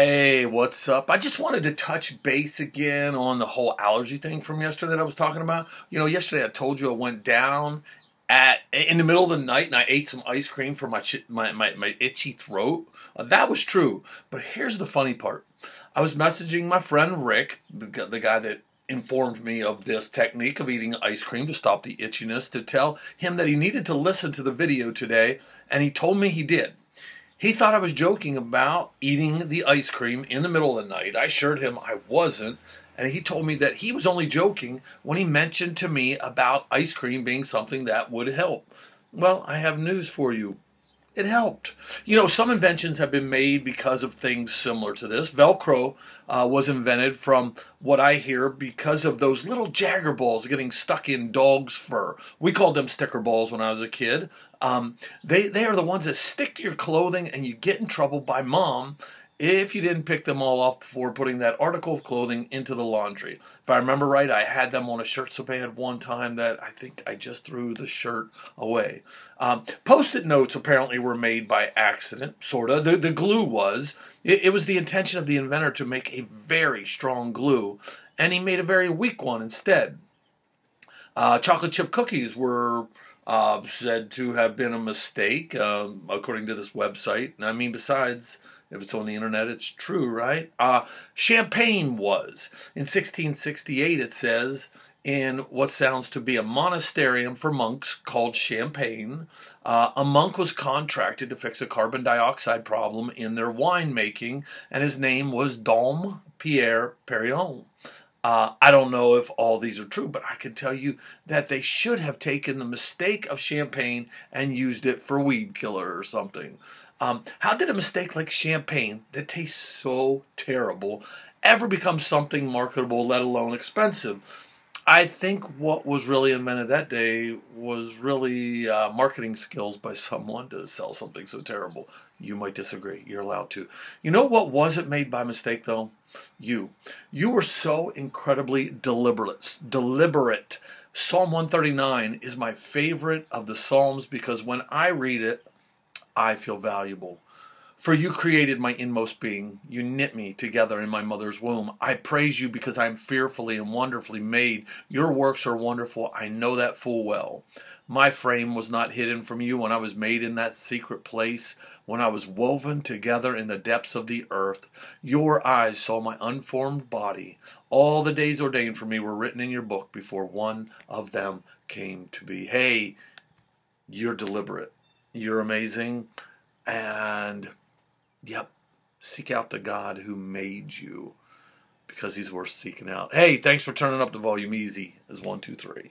Hey, what's up? I just wanted to touch base again on the whole allergy thing from yesterday that I was talking about. You know, yesterday I told you I went down at in the middle of the night and I ate some ice cream for my my my, my itchy throat. Uh, that was true. But here's the funny part. I was messaging my friend Rick, the, the guy that informed me of this technique of eating ice cream to stop the itchiness to tell him that he needed to listen to the video today and he told me he did. He thought I was joking about eating the ice cream in the middle of the night. I assured him I wasn't, and he told me that he was only joking when he mentioned to me about ice cream being something that would help. Well, I have news for you it helped. You know, some inventions have been made because of things similar to this. Velcro uh, was invented from what I hear because of those little jagger balls getting stuck in dog's fur. We called them sticker balls when I was a kid. Um, they they are the ones that stick to your clothing and you get in trouble by mom if you didn't pick them all off before putting that article of clothing into the laundry. If I remember right, I had them on a shirt so bad one time that I think I just threw the shirt away. Um, Post-it notes apparently were made by accident, sort of. The, the glue was. It, it was the intention of the inventor to make a very strong glue, and he made a very weak one instead. Uh, chocolate chip cookies were uh, said to have been a mistake, uh, according to this website. I mean, besides if it's on the internet, it's true, right? Uh, Champagne was. In 1668, it says, in what sounds to be a monasterium for monks called Champagne, uh, a monk was contracted to fix a carbon dioxide problem in their winemaking, and his name was Dom Pierre Pérignon. Uh, I don't know if all these are true, but I can tell you that they should have taken the mistake of champagne and used it for weed killer or something. Um, how did a mistake like champagne that tastes so terrible ever become something marketable, let alone expensive? I think what was really invented that day was really uh, marketing skills by someone to sell something so terrible. You might disagree. You're allowed to. You know what wasn't made by mistake though? You. You were so incredibly deliberate. Deliberate. Psalm 139 is my favorite of the Psalms because when I read it, I feel valuable. For you created my inmost being. You knit me together in my mother's womb. I praise you because I am fearfully and wonderfully made. Your works are wonderful. I know that full well. My frame was not hidden from you when I was made in that secret place, when I was woven together in the depths of the earth. Your eyes saw my unformed body. All the days ordained for me were written in your book before one of them came to be. Hey, you're deliberate. You're amazing. And, yep, seek out the God who made you because he's worth seeking out. Hey, thanks for turning up the volume easy as one, two, three.